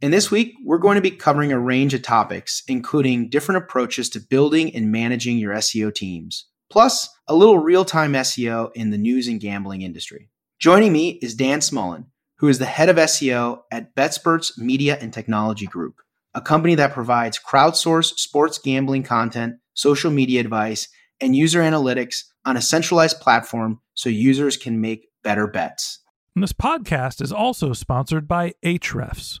And this week, we're going to be covering a range of topics, including different approaches to building and managing your SEO teams, plus a little real time SEO in the news and gambling industry. Joining me is Dan Smullen, who is the head of SEO at BetSperts Media and Technology Group, a company that provides crowdsourced sports gambling content, social media advice, and user analytics on a centralized platform so users can make better bets. And this podcast is also sponsored by Ahrefs.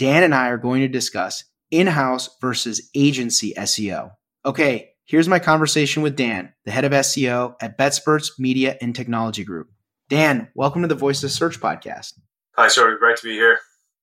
Dan and I are going to discuss in house versus agency SEO. Okay, here's my conversation with Dan, the head of SEO at BetSperts Media and Technology Group. Dan, welcome to the Voice of Search podcast. Hi, sorry, great to be here.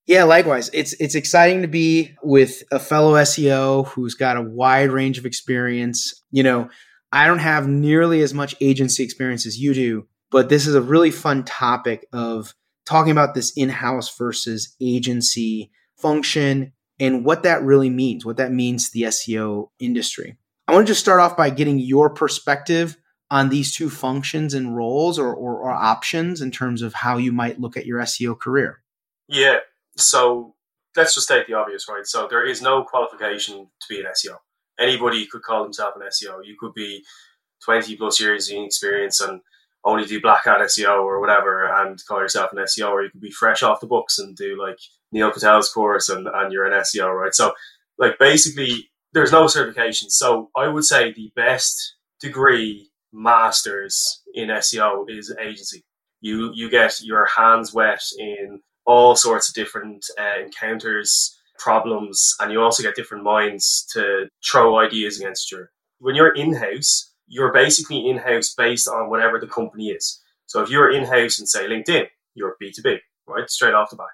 Yeah, likewise. It's it's exciting to be with a fellow SEO who's got a wide range of experience. You know, I don't have nearly as much agency experience as you do, but this is a really fun topic of talking about this in-house versus agency function and what that really means, what that means to the SEO industry. I want to just start off by getting your perspective on these two functions and roles or, or, or options in terms of how you might look at your SEO career. Yeah, so let's just state the obvious, right? So there is no qualification to be an SEO. Anybody could call themselves an SEO. You could be 20 plus years in experience and only do black hat SEO or whatever and call yourself an SEO, or you could be fresh off the books and do like Neil Patel's course and, and you're an SEO, right? So, like, basically, there's no certification. So, I would say the best degree masters in SEO is agency. You you get your hands wet in all sorts of different uh, encounters, problems, and you also get different minds to throw ideas against you. When you're in house, you're basically in house based on whatever the company is. So if you're in house and say LinkedIn, you're B2B, right? Straight off the back.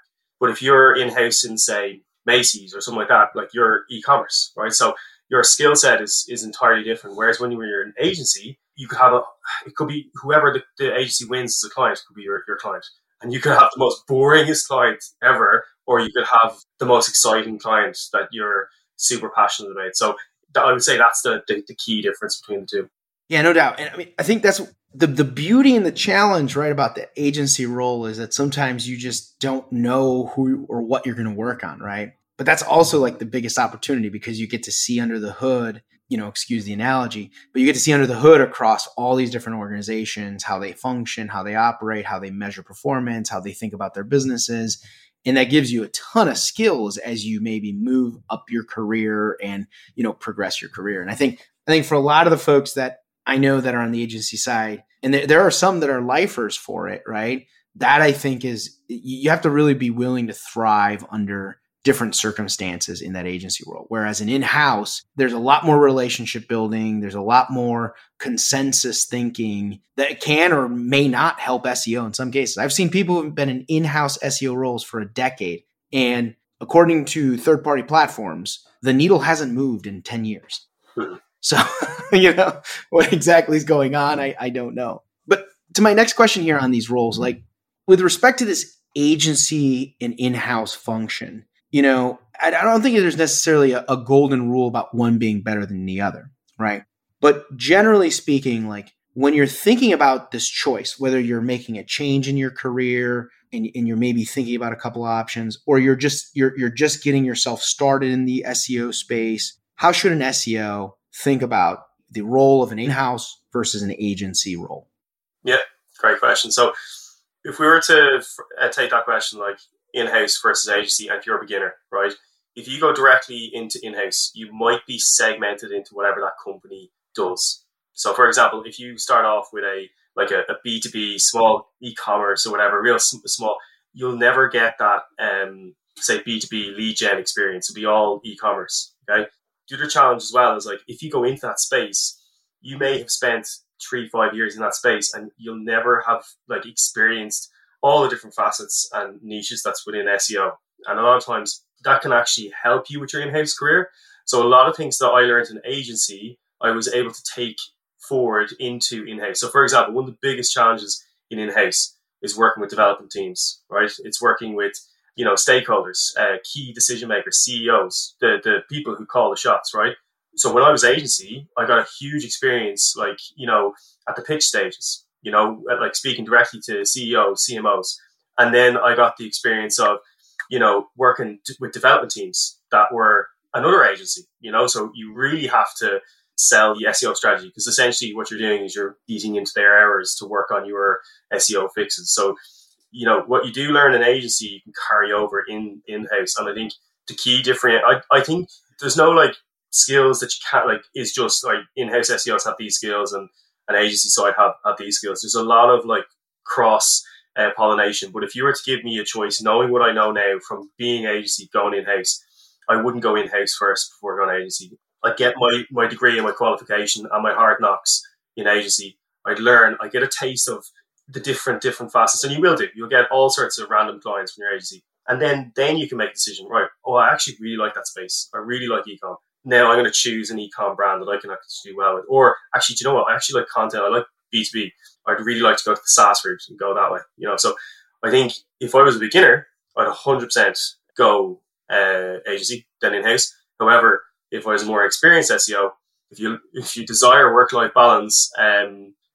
But if you're in house in say Macy's or something like that, like you're e-commerce, right? So your skill set is, is entirely different. Whereas when you're an agency, you could have a, it could be whoever the, the agency wins as a client could be your, your client. And you could have the most boringest client ever, or you could have the most exciting client that you're super passionate about. So I would say that's the, the, the key difference between the two. Yeah, no doubt. And I mean, I think that's the the beauty and the challenge right about the agency role is that sometimes you just don't know who or what you're going to work on, right? But that's also like the biggest opportunity because you get to see under the hood, you know, excuse the analogy, but you get to see under the hood across all these different organizations, how they function, how they operate, how they measure performance, how they think about their businesses. And that gives you a ton of skills as you maybe move up your career and, you know, progress your career. And I think I think for a lot of the folks that I know that are on the agency side, and there, there are some that are lifers for it, right? That I think is you have to really be willing to thrive under different circumstances in that agency world. Whereas in in-house, there's a lot more relationship building, there's a lot more consensus thinking that can or may not help SEO in some cases. I've seen people who've been in in-house SEO roles for a decade and according to third-party platforms, the needle hasn't moved in 10 years. Hmm. So, you know, what exactly is going on, I, I don't know. But to my next question here on these roles, like with respect to this agency and in-house function, you know, I, I don't think there's necessarily a, a golden rule about one being better than the other, right? But generally speaking, like when you're thinking about this choice, whether you're making a change in your career and, and, you're maybe thinking about a couple options, or you're just you're you're just getting yourself started in the SEO space, how should an SEO think about the role of an in-house versus an agency role? Yeah, great question. So if we were to uh, take that question like in-house versus agency, and if you're a beginner, right? If you go directly into in-house, you might be segmented into whatever that company does. So, for example, if you start off with a like a a B two B small e-commerce or whatever, real small, you'll never get that um, say B two B lead gen experience. It'll be all e-commerce. Okay, the other challenge as well is like if you go into that space, you may have spent three, five years in that space and you'll never have like experienced all the different facets and niches that's within SEO. And a lot of times that can actually help you with your in-house career. So a lot of things that I learned in agency, I was able to take forward into in-house. So for example, one of the biggest challenges in in-house is working with development teams, right? It's working with you know, stakeholders, uh, key decision makers, CEOs, the, the people who call the shots, right? So when I was agency, I got a huge experience, like, you know, at the pitch stages, you know, like speaking directly to CEOs, CMOs. And then I got the experience of, you know, working with development teams that were another agency, you know, so you really have to sell the SEO strategy because essentially what you're doing is you're eating into their hours to work on your SEO fixes. So you know what you do learn in agency you can carry over in in house and i think the key different I, I think there's no like skills that you can't like is just like in-house seos have these skills and an agency side have, have these skills. There's a lot of like cross uh, pollination. But if you were to give me a choice knowing what i know now from being agency going in-house i wouldn't go in-house first before going agency. I'd get my my degree and my qualification and my hard knocks in agency. I'd learn i get a taste of the different different facets, and you will do. You'll get all sorts of random clients from your agency, and then then you can make a decision. Right? Oh, I actually really like that space. I really like ecom. Now I'm going to choose an ecom brand that I can actually do well with. Or actually, do you know what? I actually like content. I like B two B. I'd really like to go to the SaaS route and go that way. You know, so I think if I was a beginner, I'd 100 percent go uh, agency then in house. However, if I was a more experienced SEO, if you if you desire work life balance, um,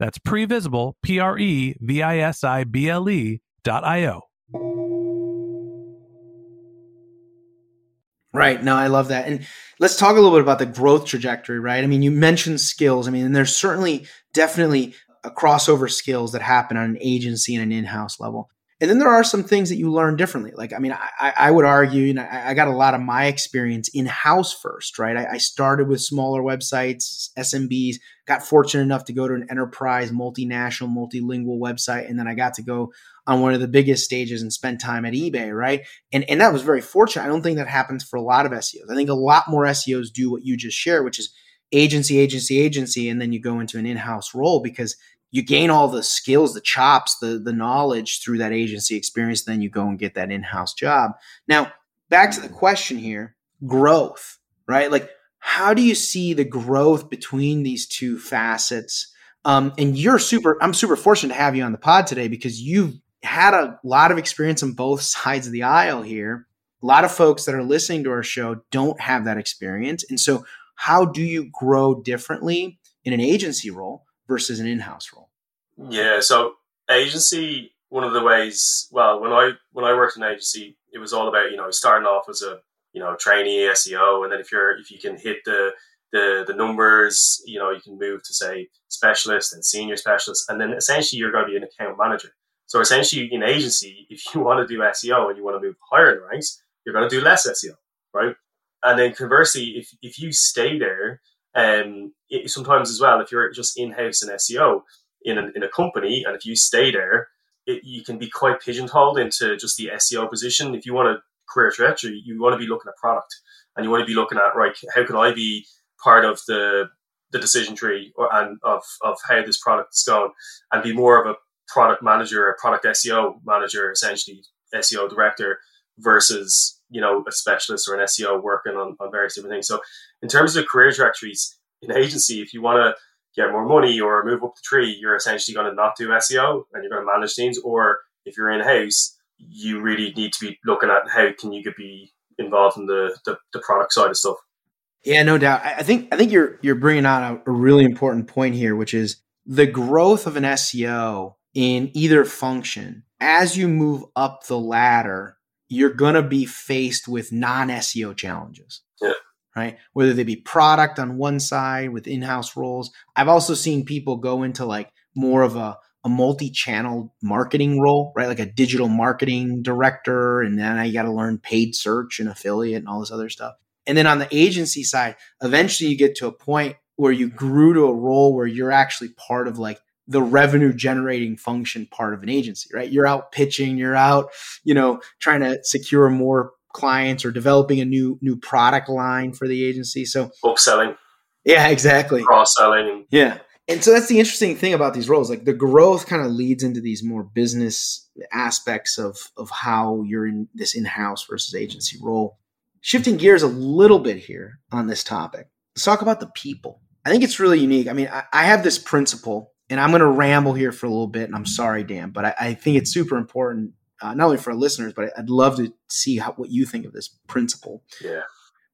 That's previsible, P R E V I S I B L I O. Right. No, I love that. And let's talk a little bit about the growth trajectory, right? I mean, you mentioned skills. I mean, there's certainly, definitely a crossover skills that happen on an agency and an in-house level. And then there are some things that you learn differently. Like, I mean, I, I would argue, you know, I, I, got a lot of my experience in house first, right? I, I, started with smaller websites, SMBs, got fortunate enough to go to an enterprise, multinational, multilingual website. And then I got to go on one of the biggest stages and spend time at eBay, right? And, and that was very fortunate. I don't think that happens for a lot of SEOs. I think a lot more SEOs do what you just shared, which is agency, agency, agency, and then you go into an in-house role because you gain all the skills, the chops, the the knowledge through that agency experience. Then you go and get that in-house job. Now, back to the question here: growth, right? Like, how do you see the growth between these two facets? Um, and you're super. I'm super fortunate to have you on the pod today because you've had a lot of experience on both sides of the aisle here. A lot of folks that are listening to our show don't have that experience, and so how do you grow differently in an agency role versus an in-house role? Yeah, so agency one of the ways well when I when I worked in agency it was all about you know starting off as a you know trainee SEO and then if you're if you can hit the the the numbers you know you can move to say specialist and senior specialist and then essentially you're going to be an account manager. So essentially in agency if you want to do SEO and you want to move higher in the ranks you're going to do less SEO right? And then conversely if if you stay there um, it, sometimes as well, if you're just in house in SEO in a, in a company, and if you stay there, it, you can be quite pigeonholed into just the SEO position. If you want a career trajectory, you want to be looking at product, and you want to be looking at right, how can I be part of the the decision tree or, and of of how this product is going, and be more of a product manager, a product SEO manager, essentially SEO director versus you know a specialist or an SEO working on, on various different things. So in terms of career trajectories in agency, if you want to get more money or move up the tree, you're essentially going to not do SEO and you're going to manage teams. Or if you're in house, you really need to be looking at how can you get be involved in the, the, the product side of stuff. Yeah, no doubt. I think I think you're you're bringing out a, a really important point here, which is the growth of an SEO in either function as you move up the ladder you're going to be faced with non SEO challenges. Yeah. Right. Whether they be product on one side with in house roles. I've also seen people go into like more of a, a multi channel marketing role, right? Like a digital marketing director. And then I got to learn paid search and affiliate and all this other stuff. And then on the agency side, eventually you get to a point where you grew to a role where you're actually part of like the revenue generating function part of an agency, right? You're out pitching, you're out, you know, trying to secure more clients or developing a new new product line for the agency. So upselling. Yeah, exactly. Cross selling. Yeah. And so that's the interesting thing about these roles. Like the growth kind of leads into these more business aspects of of how you're in this in-house versus agency role. Shifting gears a little bit here on this topic. Let's talk about the people. I think it's really unique. I mean, I, I have this principle and I'm going to ramble here for a little bit, and I'm sorry, Dan, but I, I think it's super important, uh, not only for our listeners, but I'd love to see how, what you think of this principle. Yeah.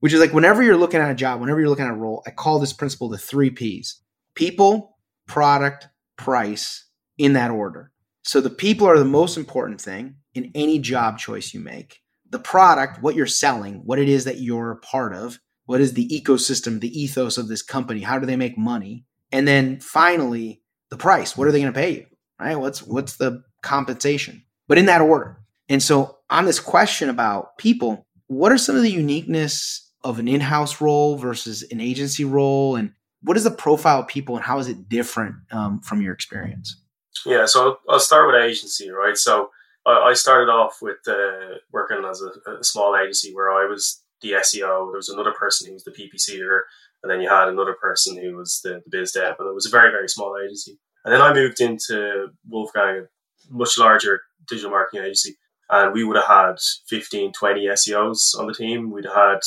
Which is like whenever you're looking at a job, whenever you're looking at a role, I call this principle the three P's people, product, price, in that order. So the people are the most important thing in any job choice you make. The product, what you're selling, what it is that you're a part of, what is the ecosystem, the ethos of this company, how do they make money? And then finally, the price. What are they going to pay you? Right? What's what's the compensation? But in that order. And so on this question about people, what are some of the uniqueness of an in-house role versus an agency role, and what is the profile of people, and how is it different um, from your experience? Yeah, so I'll start with agency, right? So I started off with uh, working as a, a, small agency where I was the SEO. There was another person who was the PPCer, and then you had another person who was the, the biz dev, and it was a very very small agency. And then I moved into Wolfgang, much larger digital marketing agency, and we would have had 15, 20 SEOs on the team. We'd had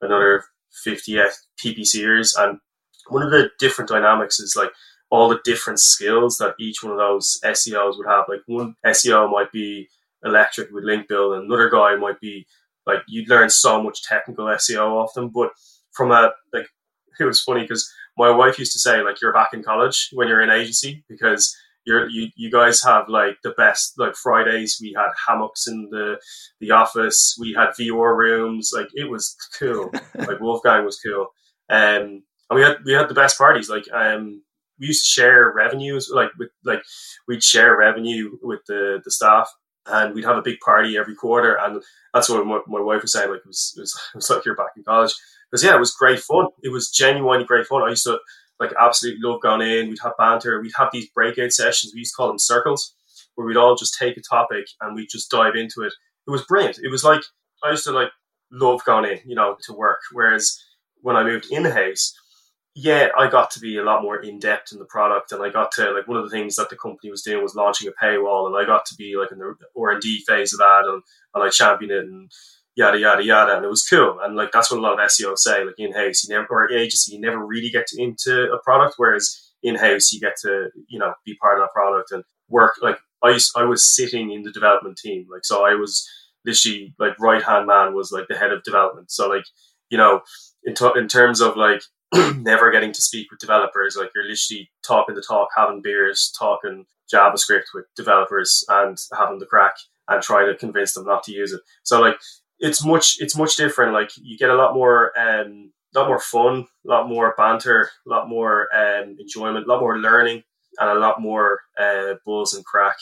another 50 PPCers, and one of the different dynamics is like all the different skills that each one of those SEOs would have. Like one SEO might be electric with link build, and another guy might be like you'd learn so much technical SEO off them. But from a like, it was funny because my wife used to say like you're back in college when you're in agency because you're you, you guys have like the best like Fridays. We had hammocks in the the office. We had VR rooms. Like it was cool. Like Wolfgang was cool. Um and we had we had the best parties. Like um we used to share revenues like with like we'd share revenue with the the staff and we'd have a big party every quarter. And that's what my, my wife was saying like it was, it was it was like you're back in college. Because yeah it was great fun. It was genuinely great fun. I used to like absolutely love going in. We'd have banter. We'd have these breakout sessions. We used to call them circles, where we'd all just take a topic and we'd just dive into it. It was brilliant. It was like I used to like love going in, you know, to work. Whereas when I moved in house, yeah, I got to be a lot more in depth in the product, and I got to like one of the things that the company was doing was launching a paywall, and I got to be like in the R and D phase of that, and, and I championed it, and yada yada yada, and it was cool. And like that's what a lot of SEO say, like in house, you never or agency, you never really get to, into a product, whereas in house you get to you know be part of that product and work. Like I used, I was sitting in the development team, like so I was literally like right hand man was like the head of development. So like you know in t- in terms of like never getting to speak with developers, like you're literally talking the talk, having beers, talking JavaScript with developers, and having the crack and trying to convince them not to use it. So like it's much it's much different. Like you get a lot more um, a lot more fun, a lot more banter, a lot more um, enjoyment, a lot more learning, and a lot more uh, buzz and crack.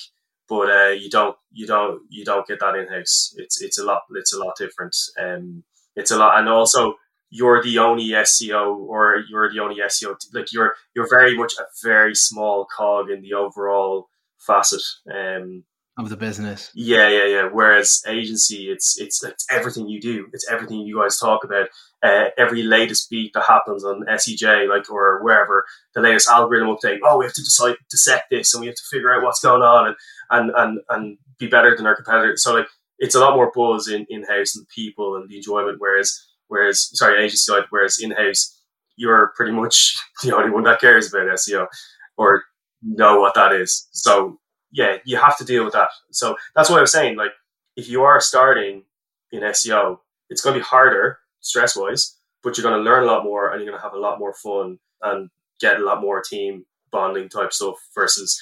But uh, you don't you don't you don't get that in house. It's it's a lot it's a lot different. Um, it's a lot, and also you're the only SEO or you're the only SEO. Like you're you're very much a very small cog in the overall facet. Um, of the business. Yeah, yeah, yeah. Whereas agency, it's it's it's everything you do. It's everything you guys talk about. Uh, every latest beat that happens on SEJ, like or wherever, the latest algorithm update. Oh, we have to decide dissect this, and we have to figure out what's going on, and and and and be better than our competitors. So like, it's a lot more buzz in in house and people and the enjoyment. Whereas whereas sorry, agency side. Whereas in house, you're pretty much the only one that cares about SEO or know what that is. So yeah, you have to deal with that. So that's why I was saying. Like, if you are starting in SEO, it's going to be harder stress wise, but you're going to learn a lot more and you're going to have a lot more fun and get a lot more team bonding type stuff versus,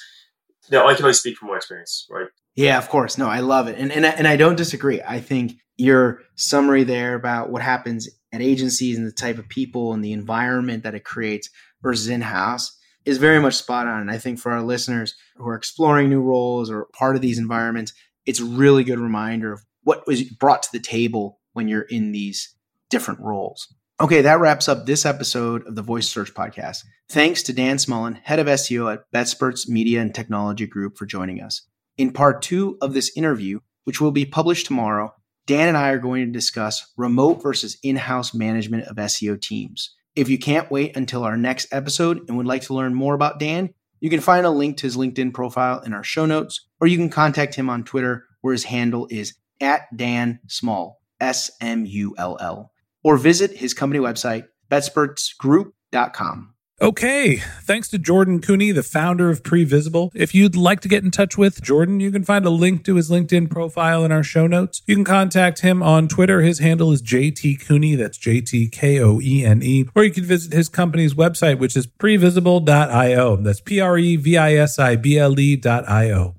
you know, I can only speak from my experience, right? Yeah, of course. No, I love it. And, and, and I don't disagree. I think your summary there about what happens at agencies and the type of people and the environment that it creates versus in house is very much spot on. And I think for our listeners who are exploring new roles or part of these environments, it's a really good reminder of what was brought to the table when you're in these different roles. Okay, that wraps up this episode of the Voice Search Podcast. Thanks to Dan Smullen, head of SEO at BetSperts Media and Technology Group, for joining us. In part two of this interview, which will be published tomorrow, Dan and I are going to discuss remote versus in house management of SEO teams. If you can't wait until our next episode and would like to learn more about Dan, you can find a link to his LinkedIn profile in our show notes, or you can contact him on Twitter, where his handle is at Dan Smull, S M U L L, or visit his company website, betspertsgroup.com. Okay, thanks to Jordan Koene, the founder of Previsible. If you'd like to get in touch with Jordan, you can find a link to his LinkedIn profile in our show notes. You can contact him on Twitter. His handle is JT Koene, that's J T K O E N E. Or you can visit his company's website, which is previsible.io. That's P R E V I S I B L E.io.